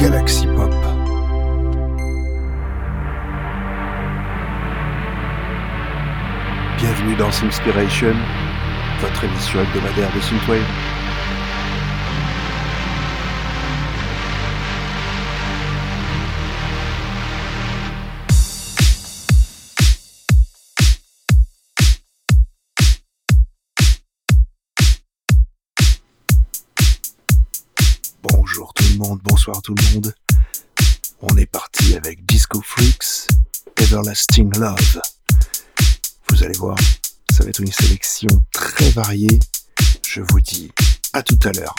Galaxy Pop. Bienvenue dans Inspiration, votre émission hebdomadaire de Synthwave. Bonsoir tout le monde. On est parti avec Disco Freaks, Everlasting Love. Vous allez voir, ça va être une sélection très variée. Je vous dis à tout à l'heure.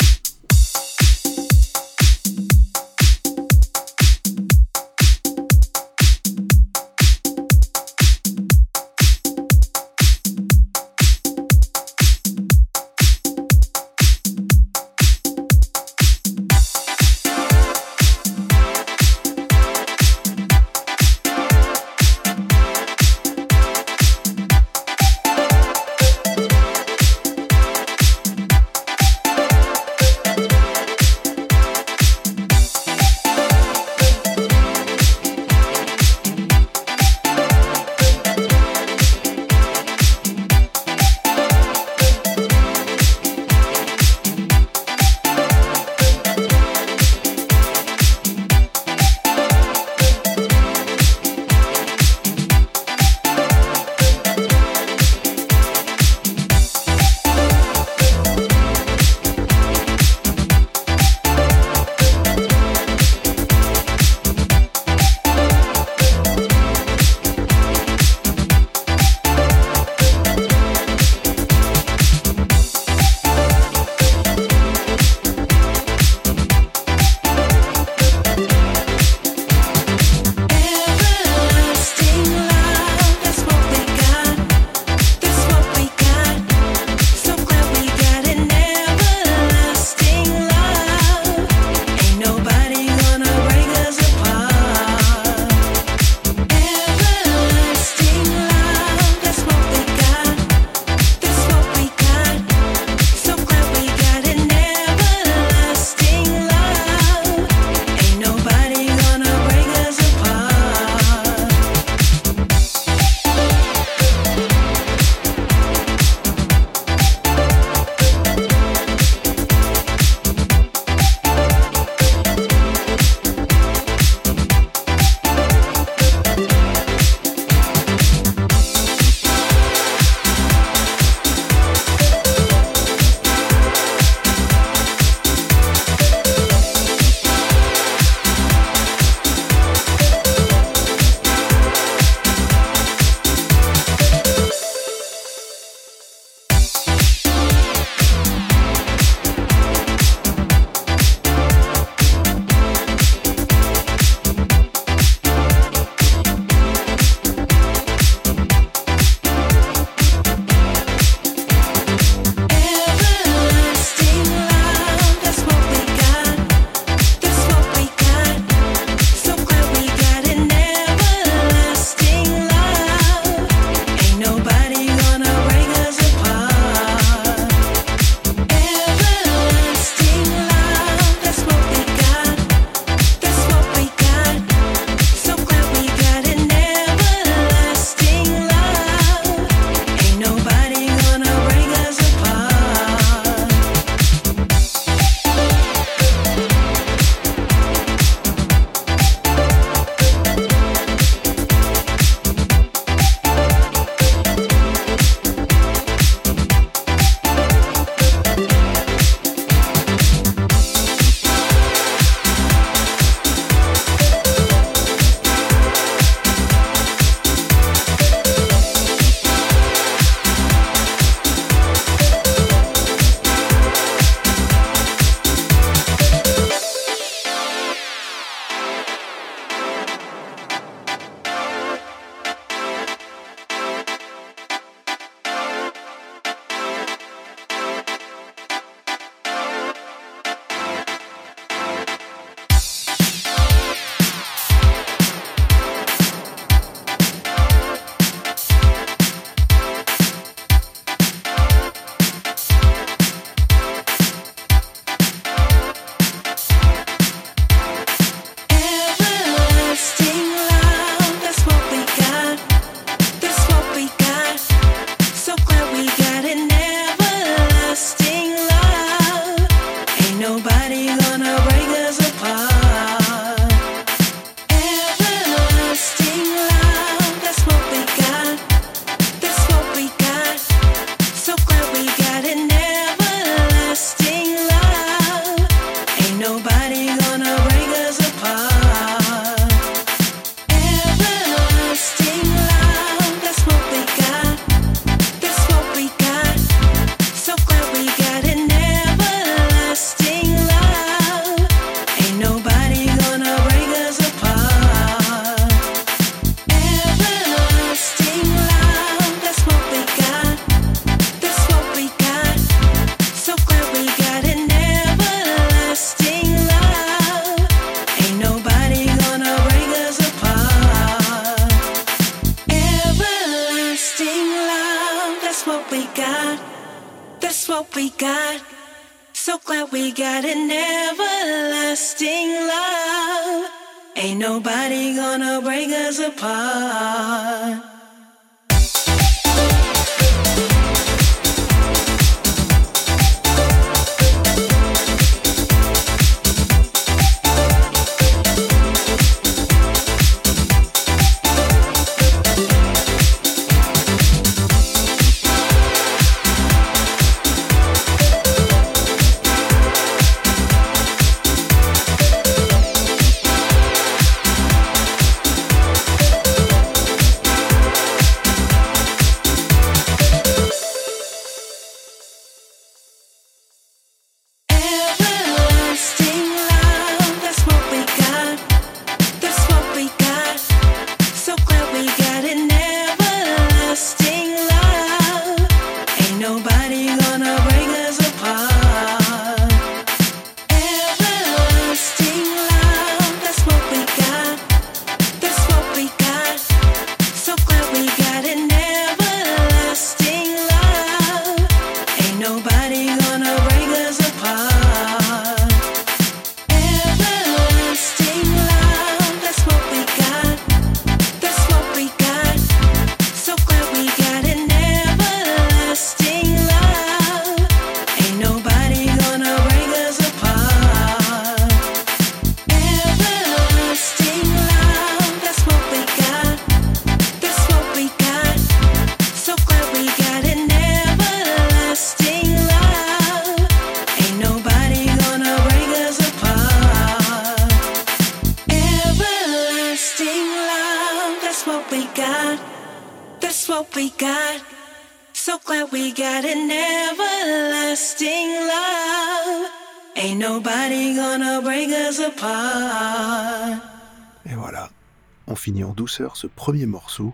Ce premier morceau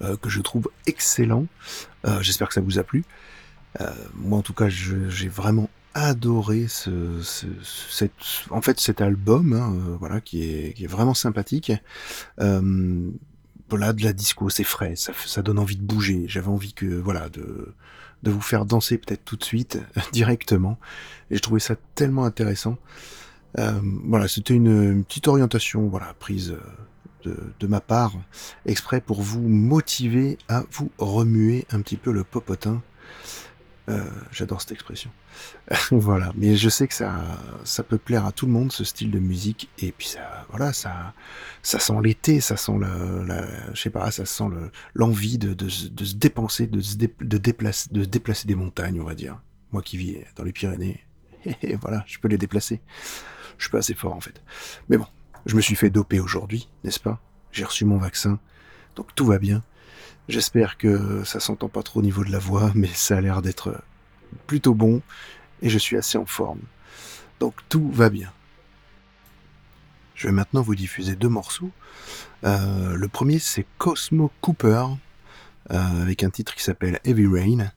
euh, que je trouve excellent. Euh, j'espère que ça vous a plu. Euh, moi, en tout cas, j'ai vraiment adoré ce, cette, en fait, cet album, hein, voilà, qui est, vraiment sympathique. voilà, de la disco, c'est frais, ça, donne envie de bouger. J'avais envie que, voilà, de, de vous faire danser peut-être tout de suite, directement. Et je trouvais ça tellement intéressant. voilà, c'était une, petite orientation, voilà, prise de, ma part, exprès pour vous motiver à vous remuer un petit peu le popotin. Euh, j'adore cette expression. voilà, mais je sais que ça, ça peut plaire à tout le monde ce style de musique et puis ça, voilà, ça, ça sent l'été, ça sent la, je sais pas, ça sent l'envie de, de, se dépenser, de se de déplacer, de déplacer des montagnes, on va dire. Moi qui vis dans les Pyrénées, et voilà, je peux les déplacer. Je suis pas assez fort en fait. Mais bon, je me suis fait doper aujourd'hui, n'est-ce pas? J'ai reçu mon vaccin, donc tout va bien. J'espère que ça s'entend pas trop au niveau de la voix, mais ça a l'air d'être plutôt bon et je suis assez en forme. Donc tout va bien. Je vais maintenant vous diffuser deux morceaux. Euh, le premier c'est Cosmo Cooper avec un titre qui s'appelle Heavy Rain.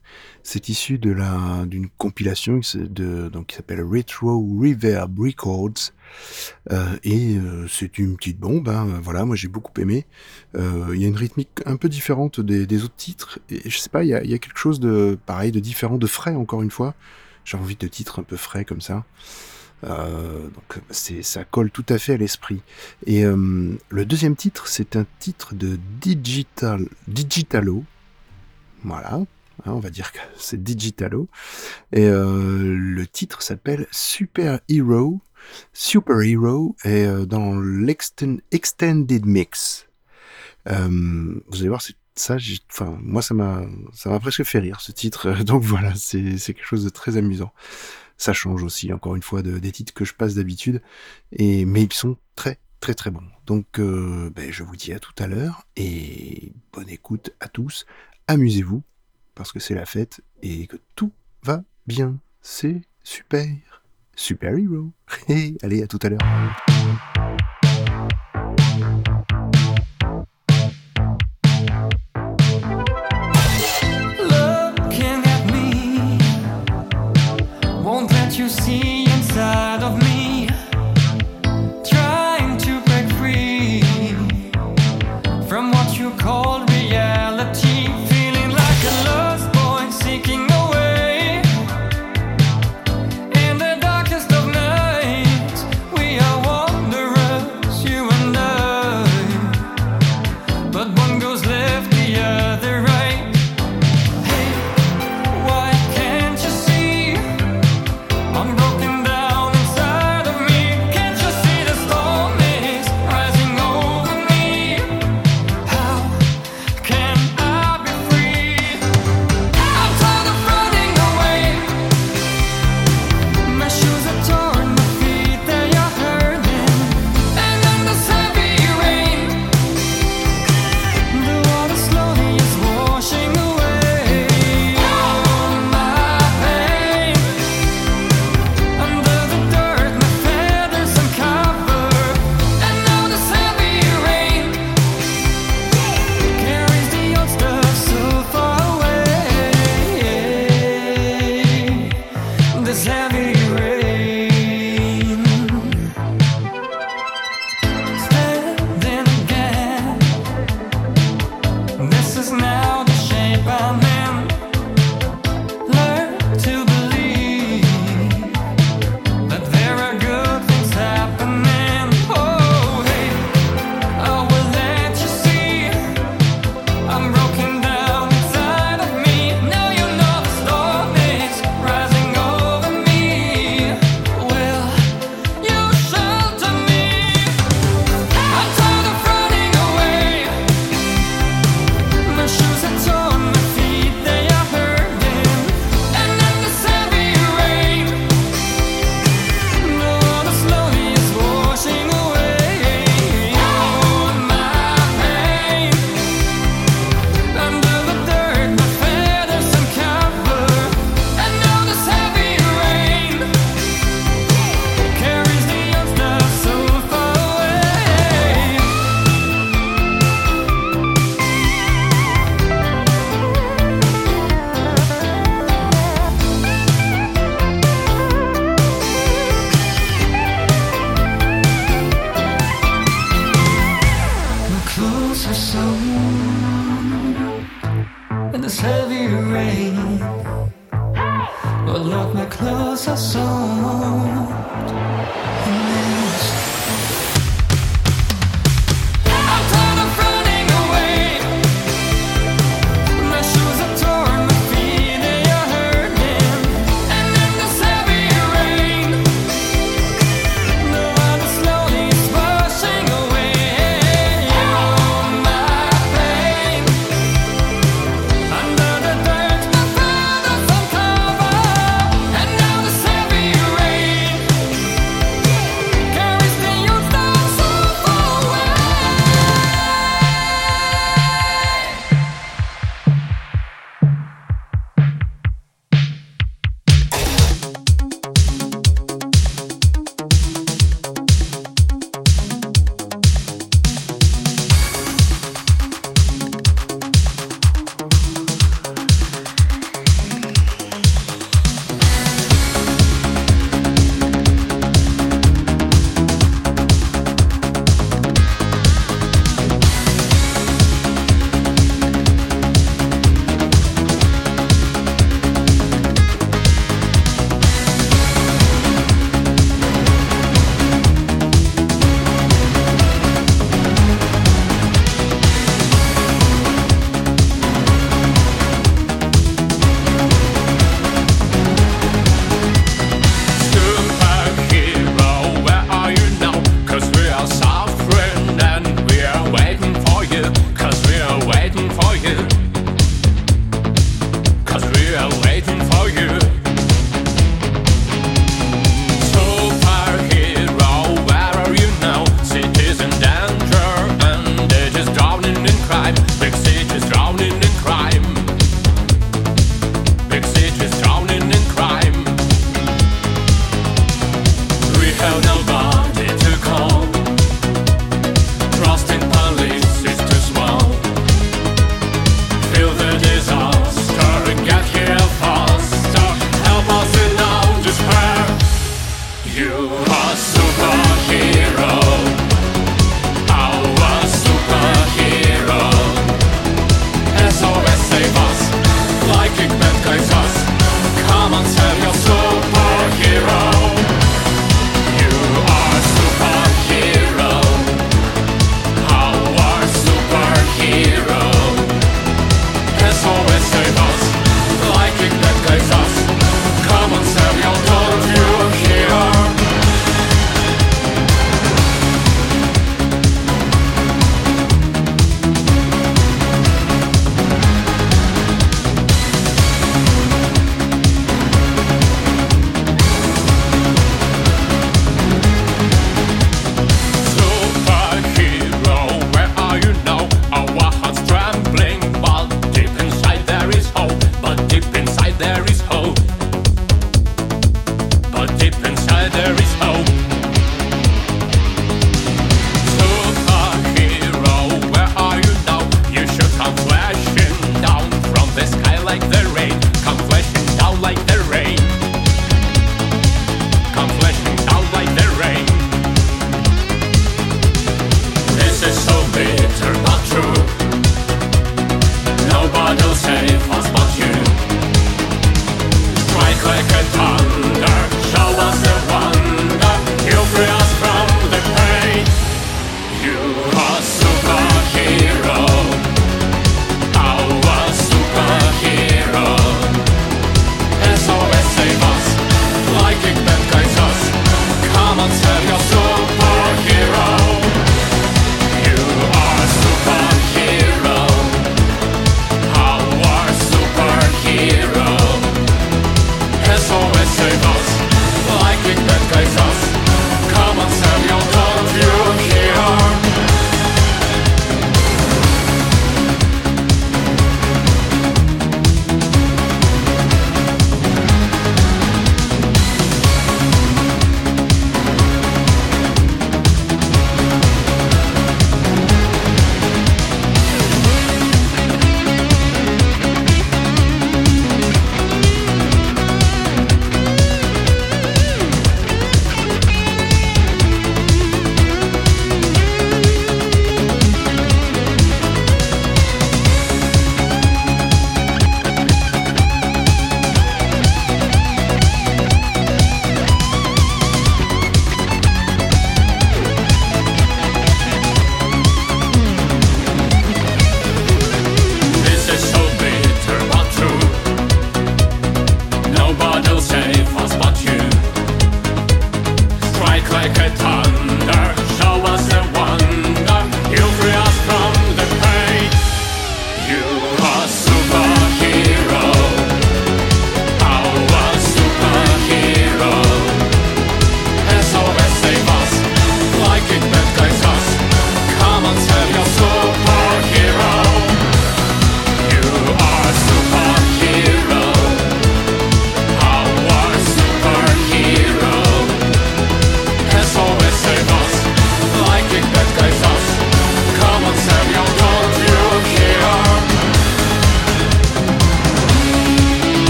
C'est issu de la d'une compilation de, donc, qui s'appelle Retro Reverb Records. Euh, et euh, c'est une petite bombe, hein. voilà, moi j'ai beaucoup aimé. Il y a une rythmique un peu différente des, autres titres, et je sais pas, il y a, quelque chose de pareil, de différent, de frais encore une fois. J'ai envie de titres un peu frais comme ça. Euh, donc c'est ça colle tout à fait à l'esprit. Et euh, le deuxième titre, c'est un titre de Digital Digitalo. Voilà, Hein, on va dire que c'est digitalo. Et euh, le titre s'appelle Super Hero. Super Hero est euh, dans l'extended mix. Euh, vous allez voir, ça, enfin, moi, ça m'a, ça m'a presque fait rire ce titre. Donc voilà, c'est, quelque chose de très amusant. Ça change aussi, encore une fois, de, des titres que je passe d'habitude. Et mais ils sont très, très, très bons. Donc, ben, je vous dis à tout à l'heure et bonne écoute à tous. Amusez-vous parce que c'est la fête et que tout va bien. C'est super. Super Hero. Allez, à tout à l'heure.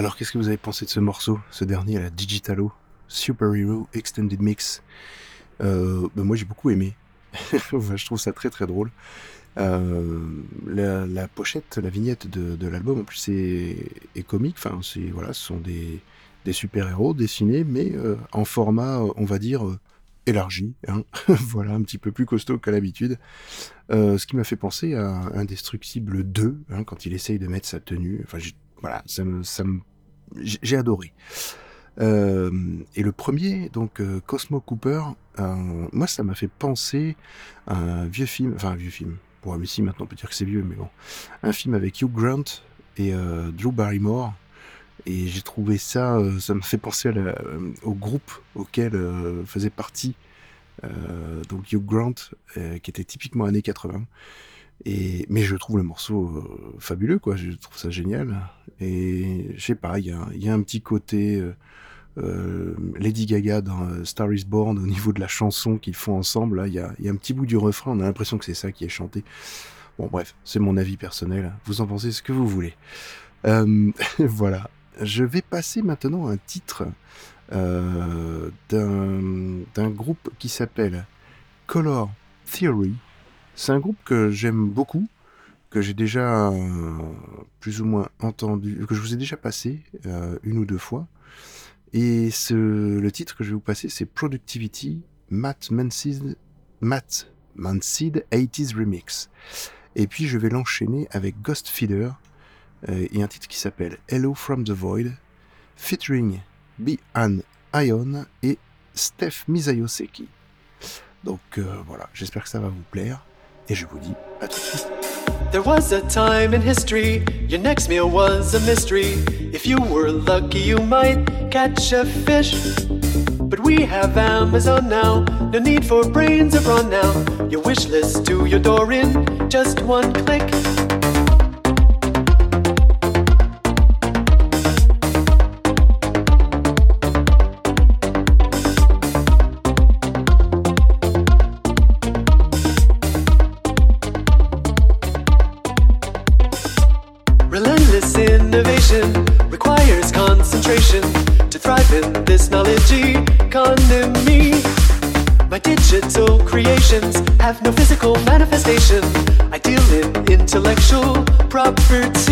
Alors qu'est-ce que vous avez pensé de ce morceau, ce dernier, la Digitalo Super Hero Extended Mix? Euh, ben Moi j'ai beaucoup aimé. je trouve ça très très drôle. Euh, la, pochette, la vignette de, l'album en plus est, comique. Enfin, voilà, ce sont des, super-héros dessinés, mais euh, en format, on va dire, élargi. Hein. voilà, un petit peu plus costaud qu'à l'habitude. ce qui m'a fait penser à Indestructible 2, hein, quand il essaye de mettre sa tenue. Enfin, voilà, ça me, j'ai adoré. Euh, et le premier, donc euh, Cosmo Cooper, euh, moi ça m'a fait penser à un vieux film, enfin un vieux film, bon ici maintenant on peut dire que c'est vieux, mais bon, un film avec Hugh Grant et Drew Barrymore, et j'ai trouvé ça, ça me fait penser au groupe auquel faisait partie donc Hugh Grant, qui était typiquement années 80, et, mais je trouve le morceau euh, fabuleux, quoi. Je trouve ça génial. Et je sais pas, il y a, y a, un petit côté euh, euh Lady Gaga dans euh, Star Is Born au niveau de la chanson qu'ils font ensemble. Il y a, y a, un petit bout du refrain. On a l'impression que c'est ça qui est chanté. Bon, bref, c'est mon avis personnel. Vous en pensez ce que vous voulez. Euh, voilà. Je vais passer maintenant à un titre d'un groupe qui s'appelle Color Theory. C'est un groupe que j'aime beaucoup, que j'ai déjà euh, plus ou moins entendu, que je vous ai déjà passé euh, une ou deux fois. Et le titre que je vais vous passer, c'est Productivity Matt Mancid, Matt Mancid 80s Remix. Et puis je vais l'enchaîner avec Ghost Feeder euh, et un titre qui s'appelle Hello from the Void, featuring An Ion et Steph Misayoseki. Donc voilà, j'espère que ça va vous plaire. Et je vous dis à tout de suite. There was a time in history, your next meal was a mystery. If you were lucky, you might catch a fish. But we have Amazon now, no need for brains brawn now. Your wish list to your door in just one click. Have no physical manifestation. I deal in intellectual property.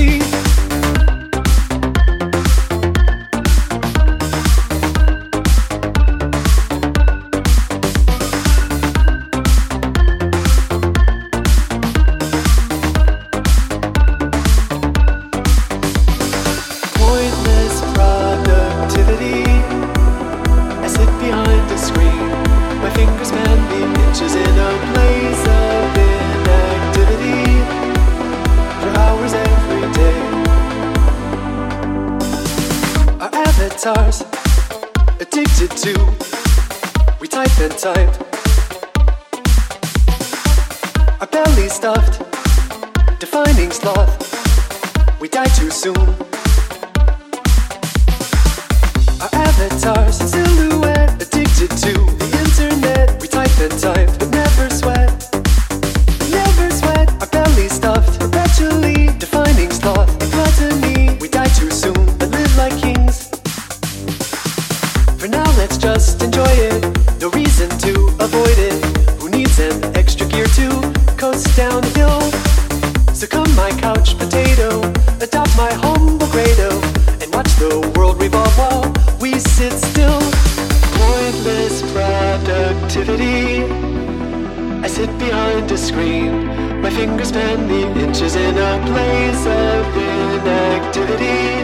place of inactivity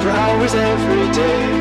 for hours every day.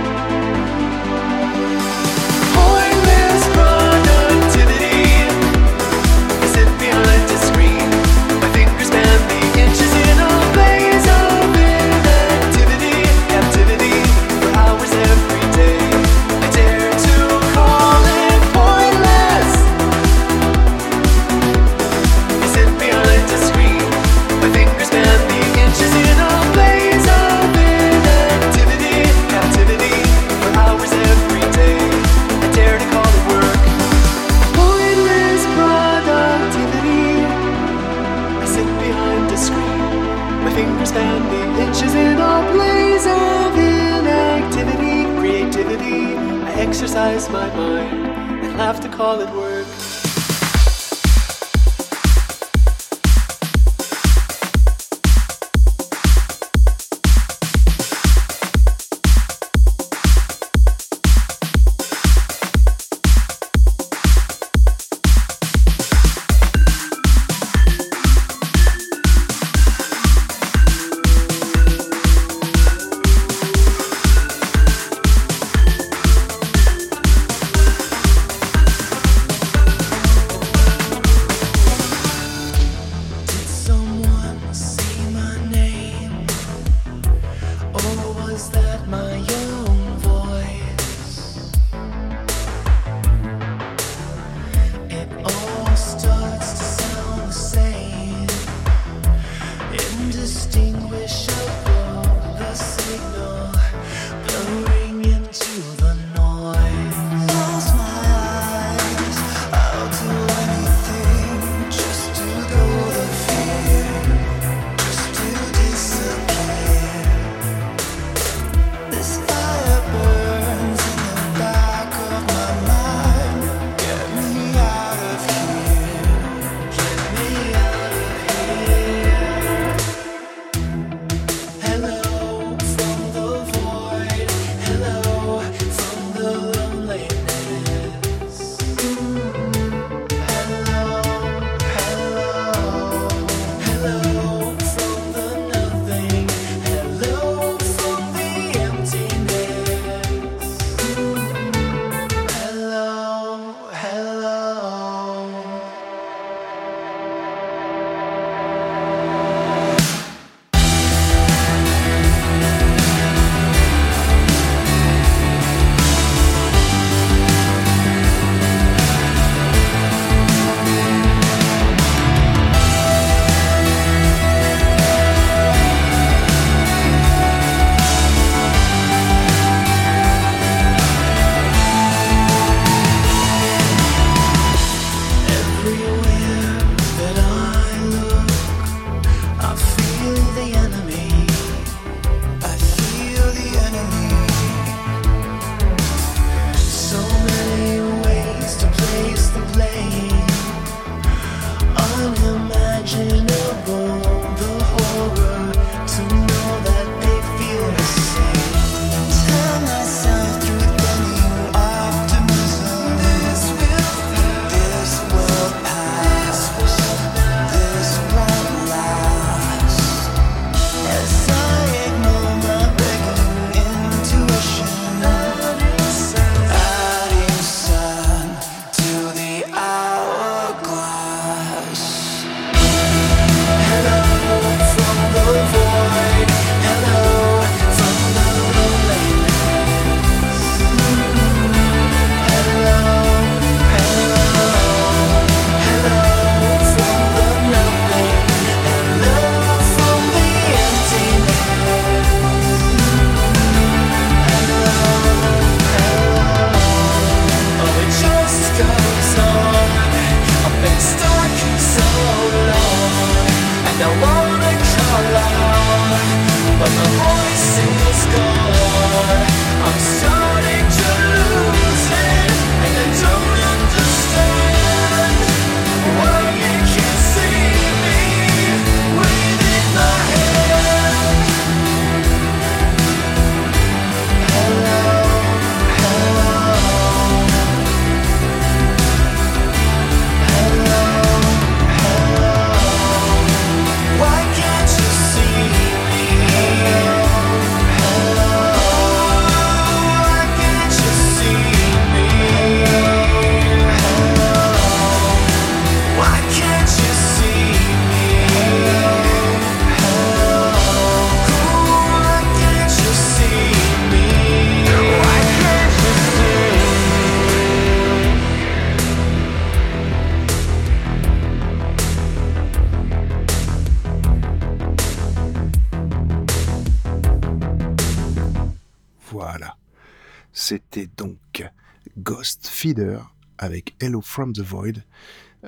From the Void,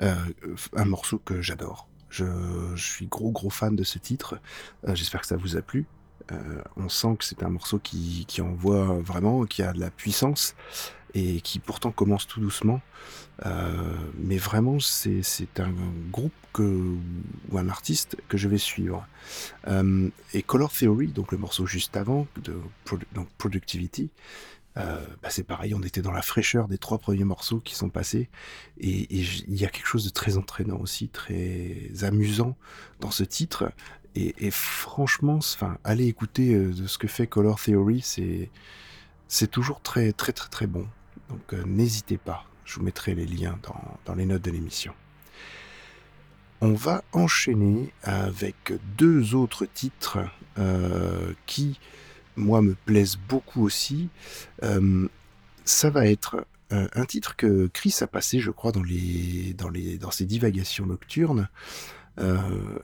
euh, un morceau que j'adore. Je, suis gros gros fan de ce titre. Euh, j'espère que ça vous a plu. Euh, on sent que c'est un morceau qui, qui, envoie vraiment, qui a de la puissance. et qui pourtant commence tout doucement. mais vraiment, c'est un groupe que, ou un artiste que je vais suivre. et Color Theory, donc le morceau juste avant, de donc Productivity, euh, bah, c'est pareil, on était dans la fraîcheur des trois premiers morceaux qui sont passés, et il y a quelque chose de très entraînant aussi, très amusant dans ce titre. Et, franchement, enfin, allez écouter euh, ce que fait Color Theory, c'est c'est toujours très très très très bon. Donc euh, n'hésitez pas, je vous mettrai les liens dans, dans les notes de l'émission. On va enchaîner avec deux autres titres qui moi, me plaisent beaucoup aussi. Euh, ça va être euh, un titre que Chris a passé, je crois, dans, les, dans, ses divagations nocturnes. Euh,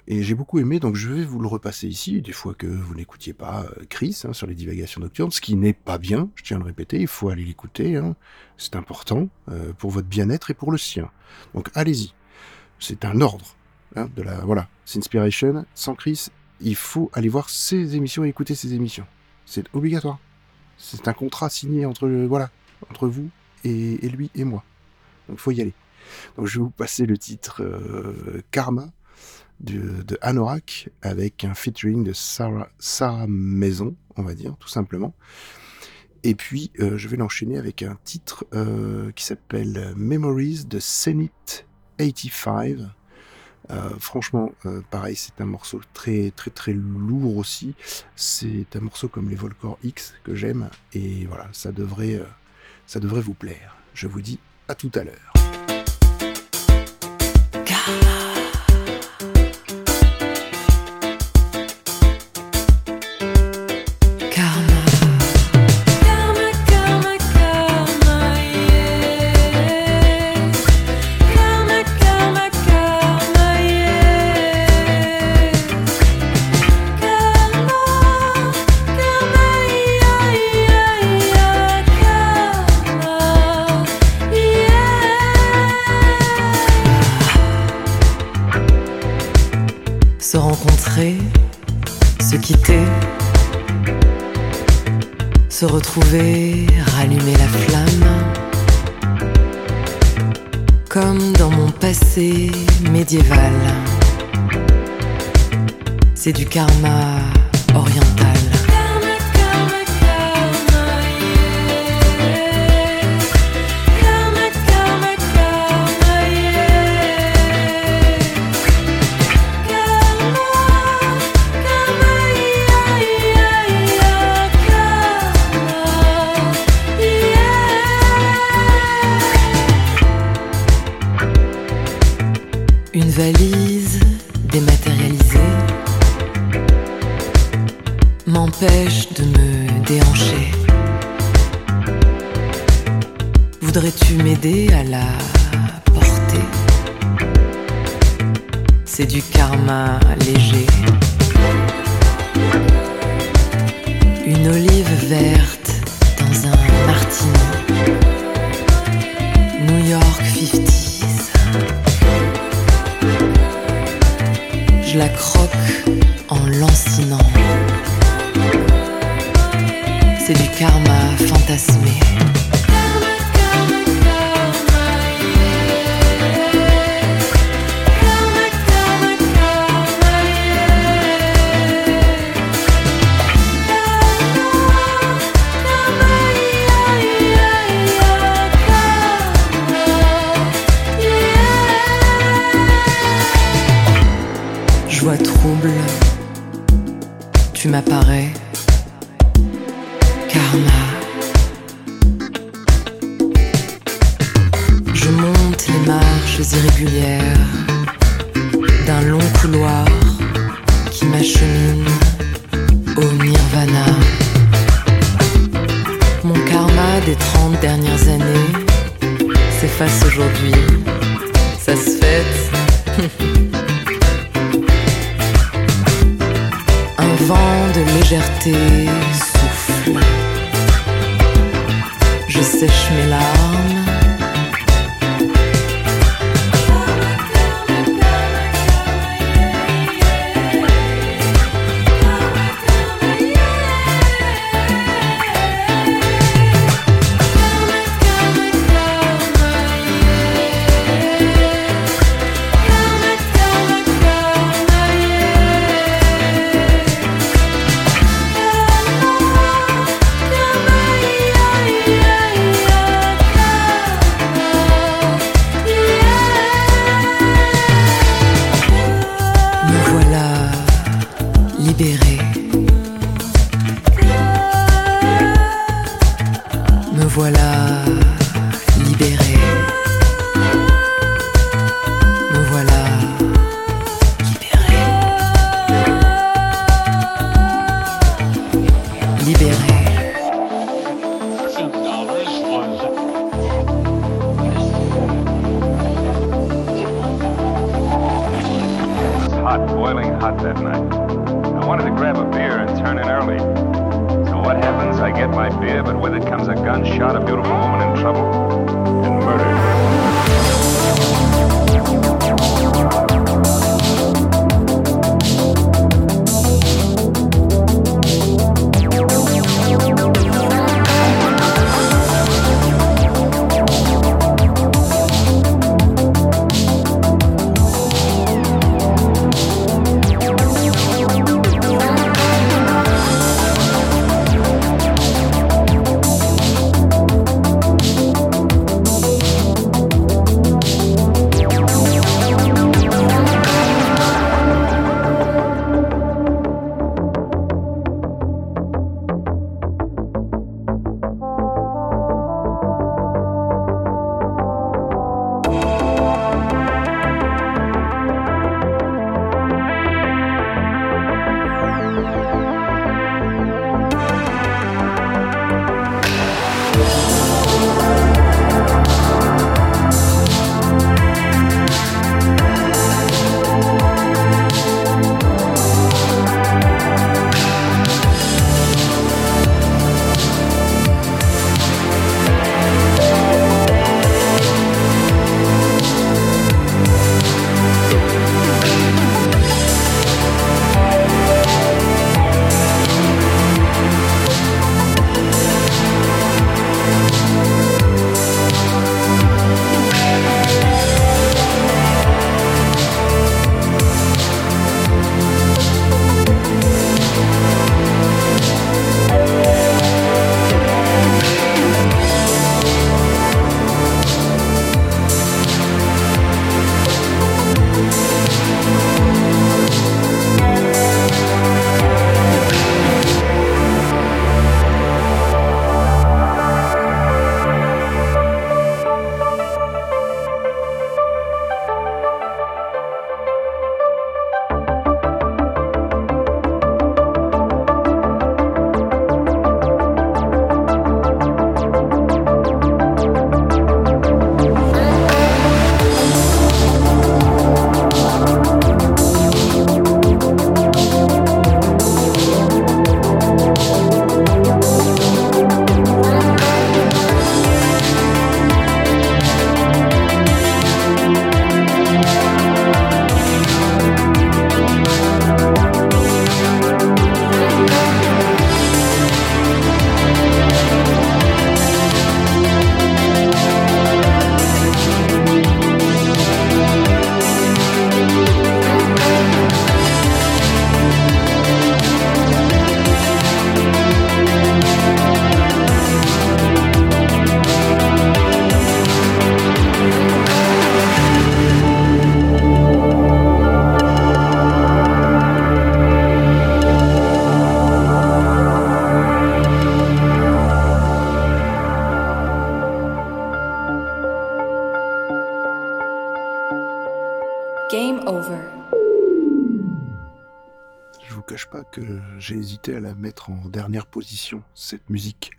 et j'ai beaucoup aimé, donc je vais vous le repasser ici, des fois que vous n'écoutiez pas Chris hein, sur les divagations nocturnes, ce qui n'est pas bien, je tiens à le répéter, il faut aller l'écouter, hein. c'est important pour votre bien-être et pour le sien. Donc allez-y, c'est un ordre hein, de la voilà, Inspiration. Sans Chris, il faut aller voir ses émissions et écouter ses émissions. C'est obligatoire. C'est un contrat signé entre, voilà, entre vous et, lui et moi. Donc faut y aller. Je vais vous passer le titre euh, Karma de, Anorak avec un featuring de Sarah, Maison, on va dire, tout simplement. Et puis euh, je vais l'enchaîner avec un titre euh, qui s'appelle Memories de Zenith 85 euh, franchement, euh, pareil, c'est un morceau très très très lourd aussi. C'est un morceau comme les Volcor X que j'aime et voilà, ça devrait, euh, ça devrait vous plaire. Je vous dis à tout à l'heure. Retrouver, rallumer la flamme. Comme dans mon passé médiéval. C'est du karma oriental. Je sèche j'ai hésité à la mettre en dernière position, cette musique.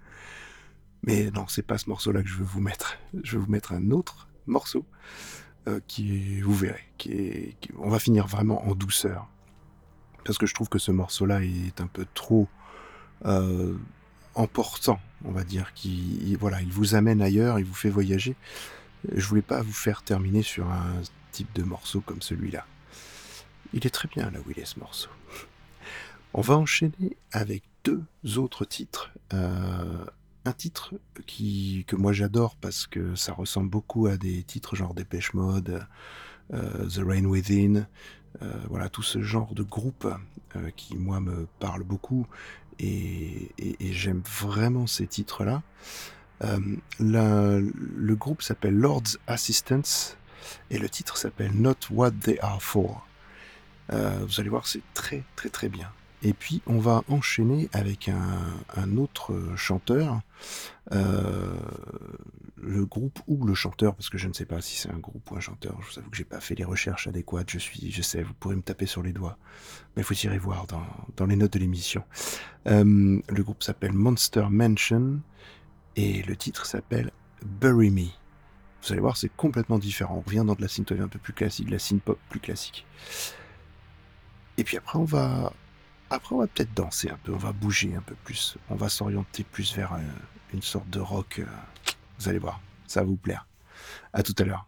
Mais non, c'est pas ce morceau-là que je veux vous mettre. Je vais vous mettre un autre morceau euh, qui vous verrez, qui est, on va finir vraiment en douceur. Parce que je trouve que ce morceau-là est un peu trop euh, emportant, on va dire. Qui, il- voilà, il vous amène ailleurs, il vous fait voyager. Je voulais pas vous faire terminer sur un type de morceau comme celui-là. Il est très bien là où il est ce morceau. On va enchaîner avec deux autres titres. Euh, un titre que moi j'adore parce que ça ressemble beaucoup à des titres genre Dépêche Mode, euh, The Rain Within, euh, voilà tout ce genre de groupe qui moi me parle beaucoup et, et- j'aime vraiment ces titres-là. Le groupe s'appelle Lord's Assistance et le titre s'appelle Not What They Are For. Vous allez voir, c'est très très très bien. Et puis on va enchaîner avec un, autre chanteur, euh, le groupe ou le chanteur, parce que je ne sais pas si c'est un groupe ou un chanteur. Je vous avoue que j'ai pas fait les recherches adéquates. Je suis, je sais, vous pourrez me taper sur les doigts, mais faut y voir dans, dans les notes de l'émission. Euh, le groupe s'appelle Monster Mansion et le titre s'appelle Bury Me. Vous allez voir, c'est complètement différent. On revient dans de la synthwave un peu plus classique, de la synth-pop plus classique. Et puis après, on va, après, on va peut-être danser un peu, on va bouger un peu plus, on va s'orienter plus vers euh, une sorte de rock. Euh, vous allez voir, ça va vous plaire. À tout à l'heure.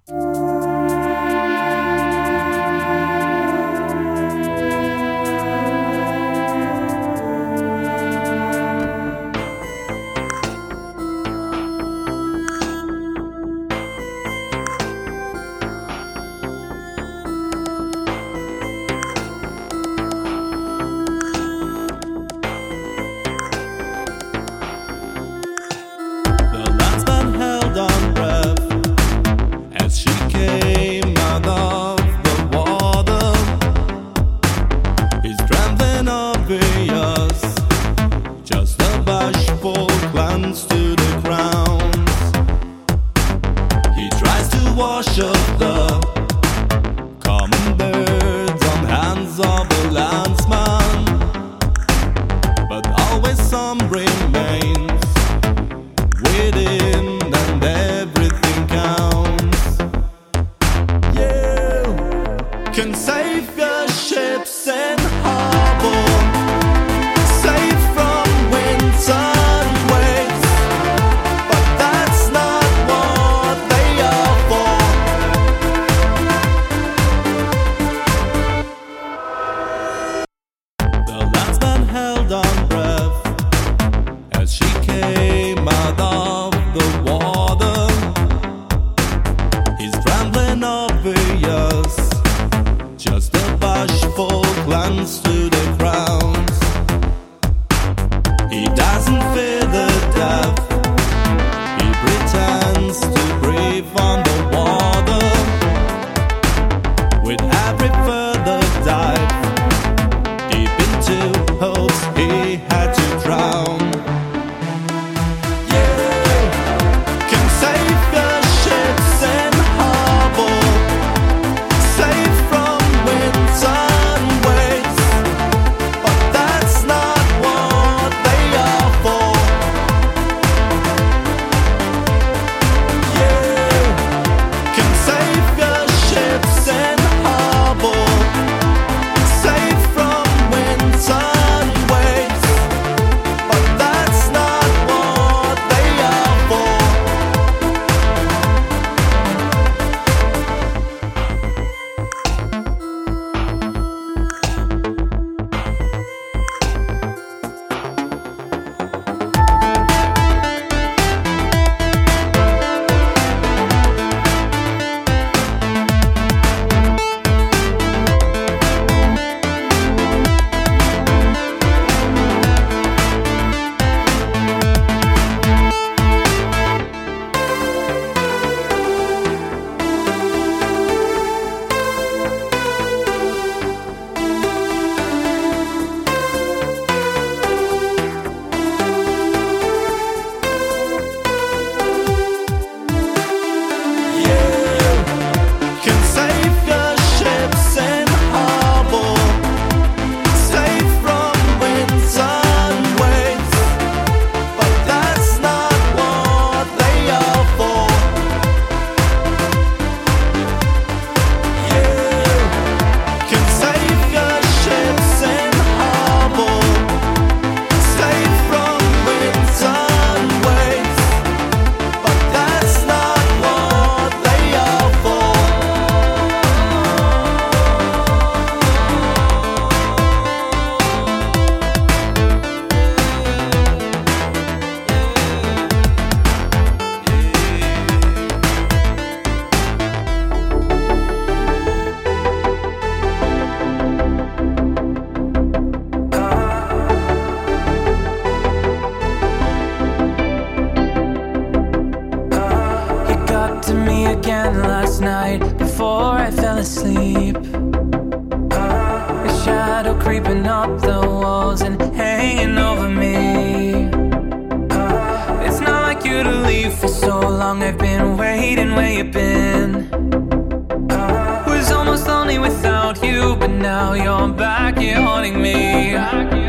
Creeping up the wall. hanging over me. It's not like you to leave for so long. I've been waiting where you've been. Was almost lonely without you, but now you're back here haunting me. Back here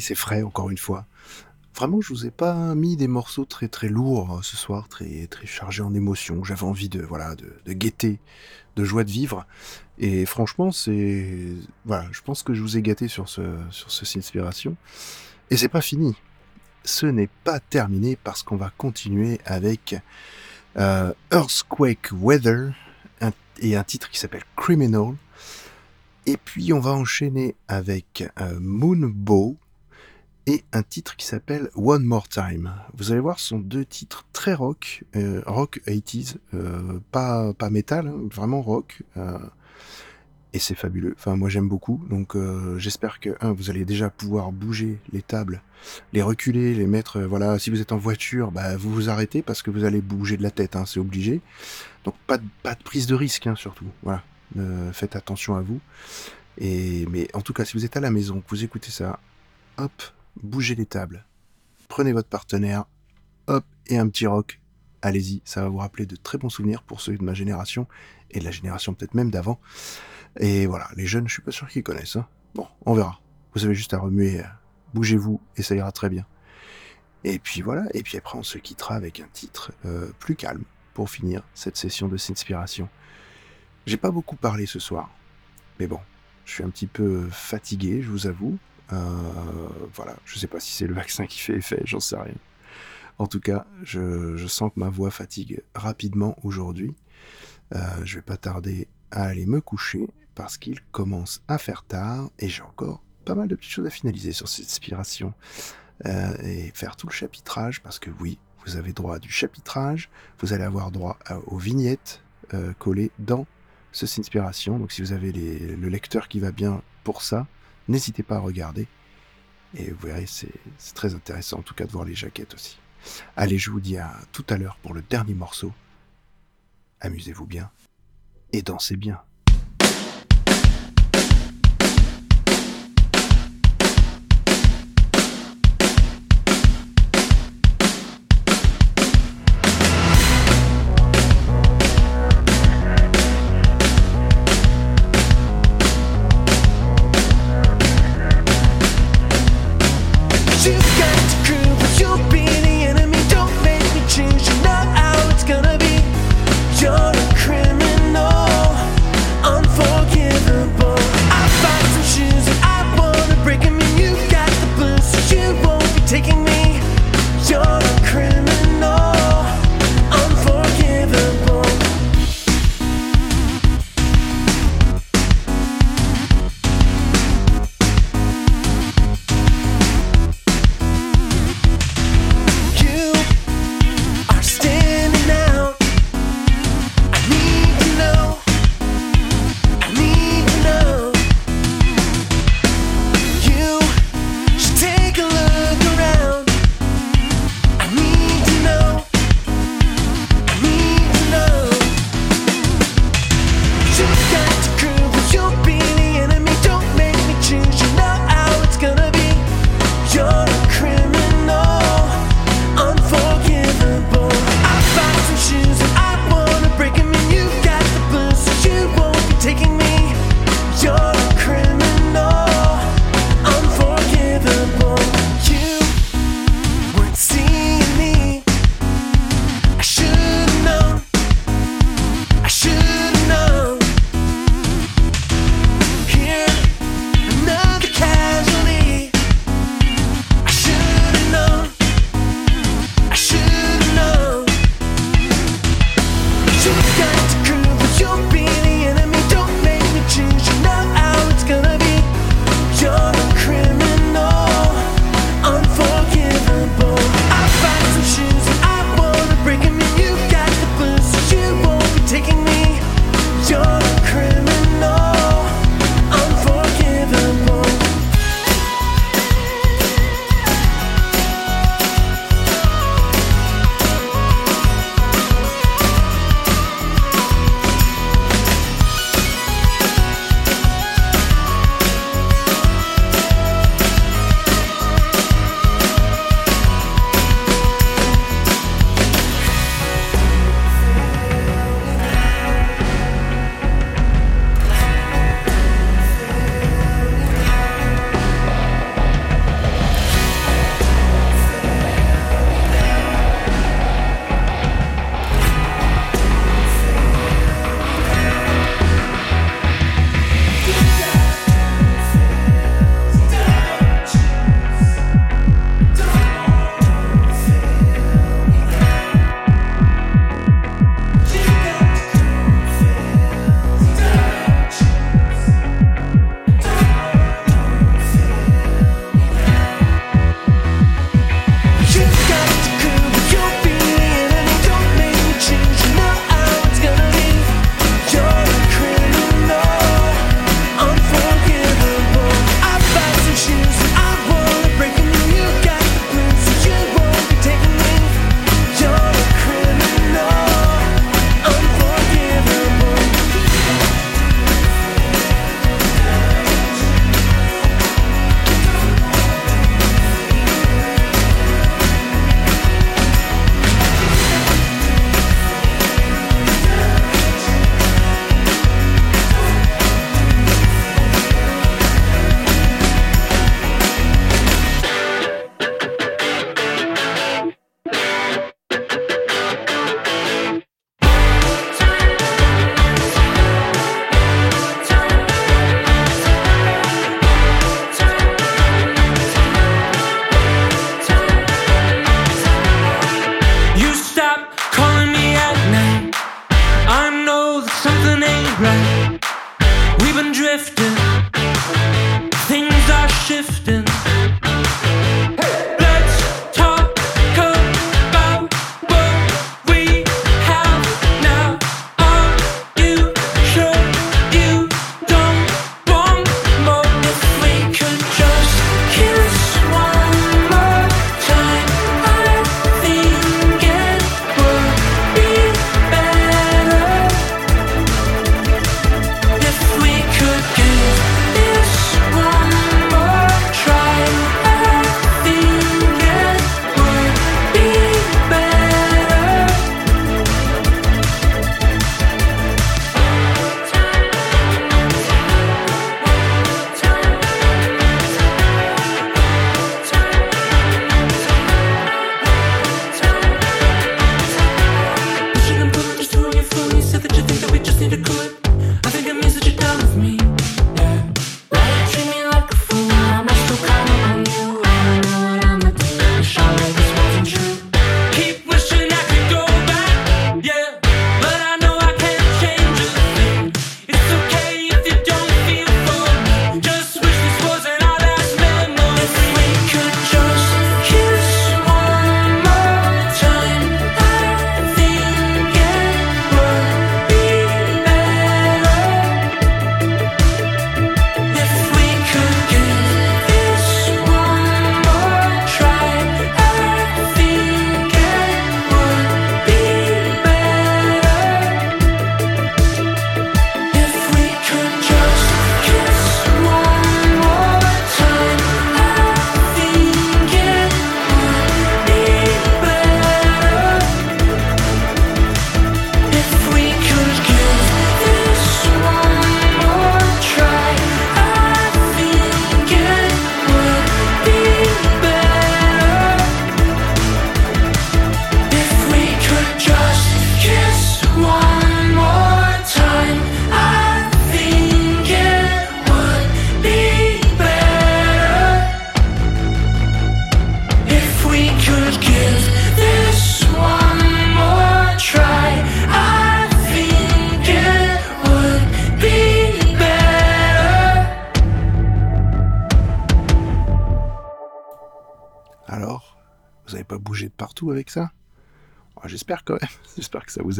C'est frais encore une fois. Vraiment, je vous ai pas mis des morceaux très très lourds euh, ce soir, très très chargés en émotions. J'avais envie de voilà de, de gaieté, de joie de vivre. Et franchement, c'est voilà, je pense que je vous ai gâté sur ce sur ce inspiration. Et c'est pas fini. Ce n'est pas terminé parce qu'on va continuer avec euh, Earthquake Weather et un titre qui s'appelle Criminal. Et puis on va enchaîner avec euh, Moonbow et un titre qui s'appelle One More Time. Vous allez voir, ce sont deux titres très rock, euh, rock 80s, euh, pas, pas métal, hein, vraiment rock. euh, et c'est fabuleux. Enfin, moi j'aime beaucoup. Donc j'espère que, un, vous allez déjà pouvoir bouger les tables, les reculer, les mettre. voilà, si vous êtes en voiture, bah, vous vous arrêtez parce que vous allez bouger de la tête, hein, c'est obligé. Donc pas de, pas de prise de risque, hein, surtout. Voilà. Faites attention à vous. Et, mais en tout cas, si vous êtes à la maison, que vous écoutez ça, hop, bougez les tables. Prenez votre partenaire, hop, et un petit rock. Allez-y, ça va vous rappeler de très bons souvenirs pour ceux de ma génération et de la génération peut-être même d'avant. Et voilà, les jeunes, je suis pas sûr qu'ils connaissent. hein. Bon, on verra. Vous avez juste à remuer, euh, bougez-vous et ça ira très bien. Et puis voilà, et puis après on se quittera avec un titre euh, plus calme pour finir cette session de S'inspiration. J'ai pas beaucoup parlé ce soir, mais bon, je suis un petit peu fatigué, je vous avoue. Euh, voilà, je sais pas si c'est le vaccin qui fait effet, j'en sais rien. En tout cas, je, sens que ma voix fatigue rapidement aujourd'hui. Euh, je vais pas tarder à aller me coucher parce qu'il commence à faire tard et j'ai encore pas mal de petites choses à finaliser sur cette inspiration euh, et faire tout le chapitrage parce que oui, vous avez droit à du chapitrage, vous allez avoir droit aux vignettes euh, collées dans ce inspiration. Donc si vous avez le lecteur qui va bien pour ça, N'hésitez pas à regarder. Et vous verrez, c'est très intéressant en tout cas de voir les jaquettes aussi. Allez, je vous dis à tout à l'heure pour le dernier morceau. Amusez-vous bien et dansez bien.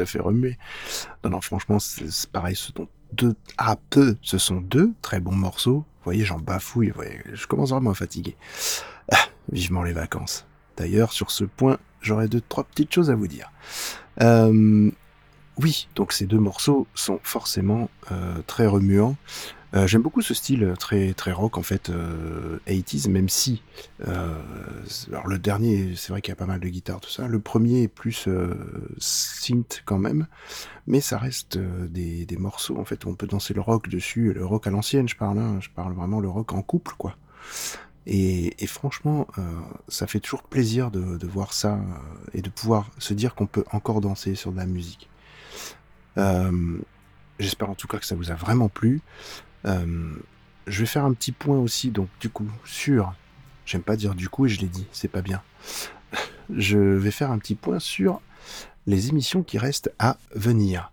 Vous fait remuer. Non, non, franchement, c'est pareil. Ce sont deux, ah, peu, ce sont deux très bons morceaux. Vous voyez, j'en bafouille. Voyez, je commence vraiment à fatiguer. Ah, vivement les vacances. D'ailleurs, sur ce point, j'aurais deux, trois petites choses à vous dire. Euh, oui, donc ces deux morceaux sont forcément euh, très remuants. Euh, J'aime beaucoup ce style très très rock en fait, euh, 80s, même si euh, alors le dernier, c'est vrai qu'il y a pas mal de guitare tout ça. Le premier est plus euh, synth quand même, mais ça reste euh, des, des morceaux en fait on peut danser le rock dessus, le rock à l'ancienne, je parle, hein, je parle vraiment le rock en couple quoi. Et, franchement, euh, ça fait toujours plaisir de, voir ça euh, et de pouvoir se dire qu'on peut encore danser sur de la musique. Euh, J'espère en tout cas que ça vous a vraiment plu. Euh, je vais faire un petit point aussi, donc du coup, sur. J'aime pas dire du coup et je l'ai dit, c'est pas bien. Je vais faire un petit point sur les émissions qui restent à venir.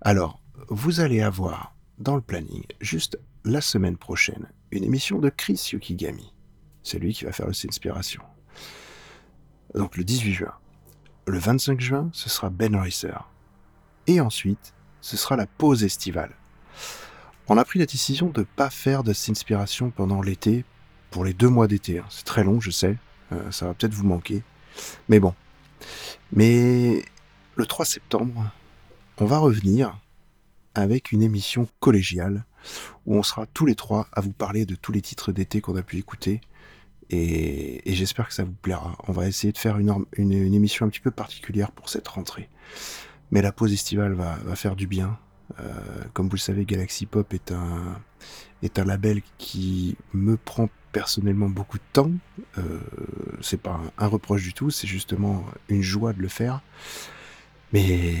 Alors, vous allez avoir dans le planning, juste la semaine prochaine, une émission de Chris Yukigami. C'est lui qui va faire le Inspiration. Donc le 18 juin. Le 25 juin, ce sera Ben Racer. Et ensuite, ce sera la pause estivale. On a pris la décision de ne pas faire de Inspiration pendant l'été, pour les deux mois d'été. hein. C'est très long, je sais. Euh, ça va peut-être vous manquer. Mais bon. Mais le 3 septembre, on va revenir avec une émission collégiale où on sera tous les trois à vous parler de tous les titres d'été qu'on a pu écouter. Et, j'espère que ça vous plaira. On va essayer de faire une, émission un petit peu particulière pour cette rentrée. Mais la pause estivale va, va faire du bien. Euh, comme vous le savez, Galaxy Pop est un, est un label qui me prend personnellement beaucoup de temps. Euh, c'est pas un, reproche du tout, c'est justement une joie de le faire. Mais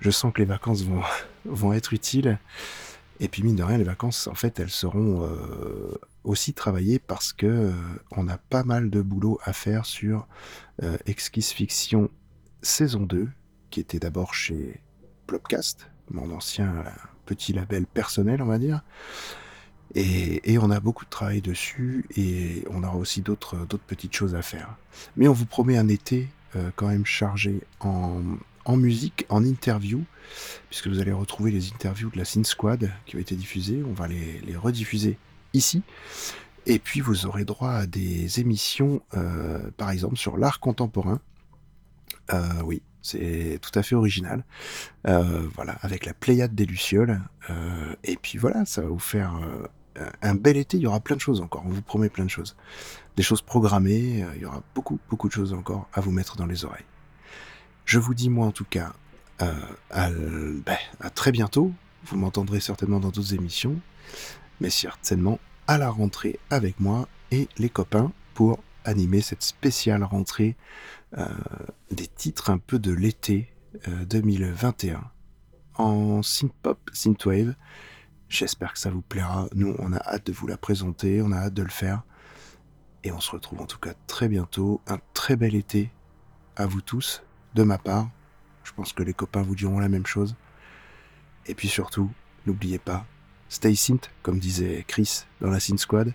je sens que les vacances vont, vont être utiles. Et puis mine de rien, les vacances, en fait, elles seront euh, aussi travaillées parce que on a pas mal de boulot à faire sur euh, Exquise Fiction saison 2, qui était d'abord chez Plopcast, mon ancien euh, petit label personnel, on va dire. Et, on a beaucoup de travail dessus et on aura aussi d'autres d'autres petites choses à faire. Mais on vous promet un été euh, quand même chargé en, musique, en interview, puisque vous allez retrouver les interviews de la Sin Squad qui ont été diffusées. On va les, rediffuser ici. Et puis vous aurez droit à des émissions, euh, par exemple, sur l'art contemporain. Euh, oui, c'est tout à fait original. Euh, voilà, avec la Pléiade des Lucioles. Euh, et puis voilà, ça va vous faire euh, un bel été. Il y aura plein de choses encore. On vous promet plein de choses. Des choses programmées. Il y aura beaucoup, beaucoup de choses encore à vous mettre dans les oreilles. Je vous dis, moi en tout cas, à, ben, à très bientôt. Vous m'entendrez certainement dans d'autres émissions. Mais certainement à la rentrée avec moi et les copains pour animer cette spéciale rentrée des titres un peu de l'été euh, 2021 en synth-pop, synthwave. J'espère que ça vous plaira. Nous, on a hâte de vous la présenter, on a hâte de le faire. Et on se retrouve en tout cas très bientôt. Un très bel été à vous tous, de ma part. Je pense que les copains vous diront la même chose. Et puis surtout, n'oubliez pas, stay synth, comme disait Chris dans la Synth Squad.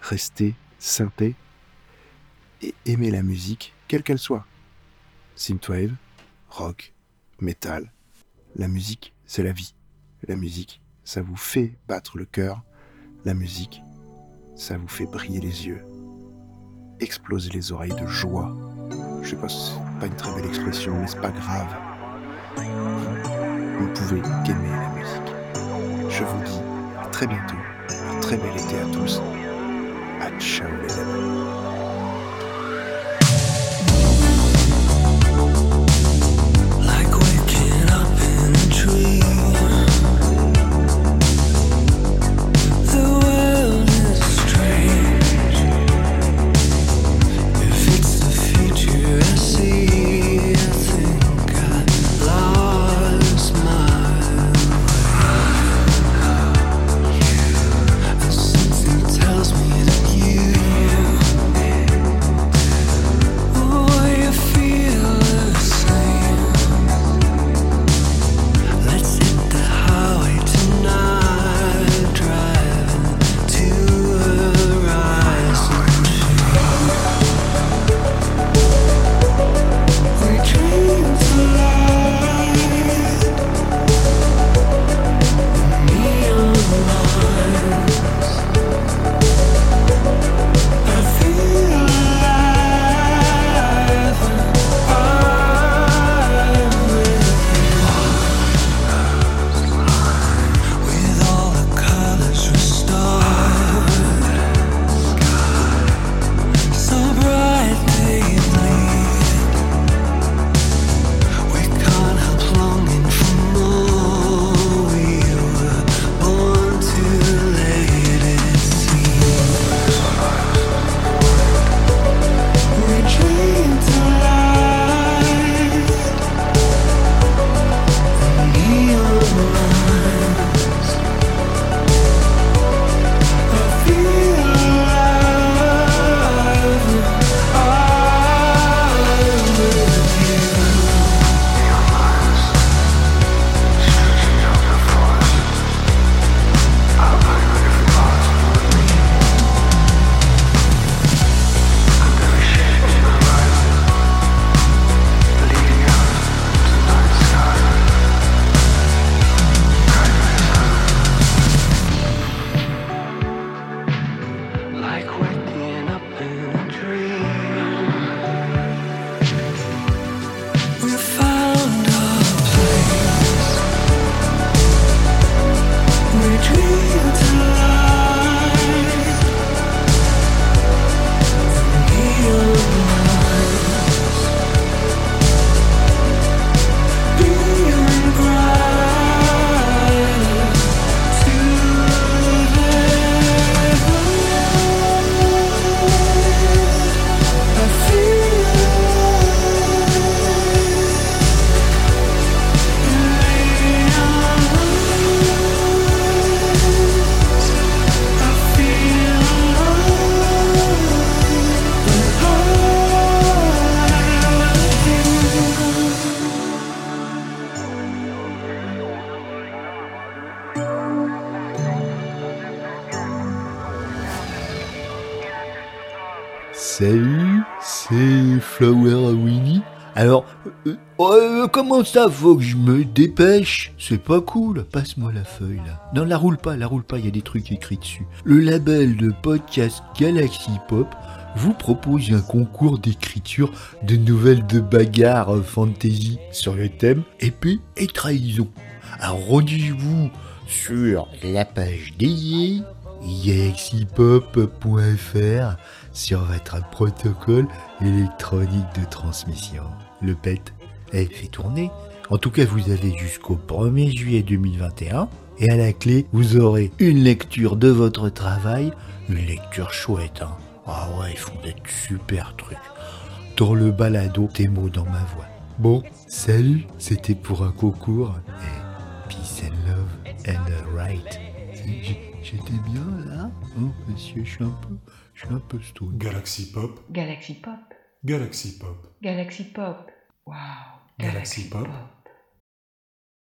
Restez synthé et aimez la musique, quelle qu'elle soit. Synthwave, rock, metal. La musique, c'est la vie. La musique, ça vous fait battre le cœur. La musique, ça vous fait briller les yeux. Exploser les oreilles de joie. Je sais pas c'est pas une très belle expression, mais c'est pas grave. Vous pouvez qu'aimer la musique. Je vous dis à très bientôt. Un très bel été à tous. À ciao les amis. Comment ça faut que je me dépêche C'est pas cool, passe-moi la feuille là. Non, la roule pas, la roule pas, il y a des trucs écrits dessus. Le label de podcast Galaxy Pop vous propose un concours d'écriture de nouvelles de bagarre euh, fantasy sur le thème épée et trahison. Rendez-vous sur la page dédiée galaxypop.fr sur votre protocole électronique de transmission. Le PET est fait tourner. En tout cas, vous avez jusqu'au 1er juillet 2021. Et à la clé, vous aurez une lecture de votre travail. Une lecture chouette, hein. Ah ouais, ils font des super trucs. Dans le balado, tes mots dans ma voix. Bon, salut, c'était pour un concours. Et peace and love and right. J'étais bien là Oh, monsieur, je suis un peu, je suis un peu stone. Galaxy Pop, Galaxy Pop. Galaxy Pop, Galaxy Pop. Wow. Galaxy Pop.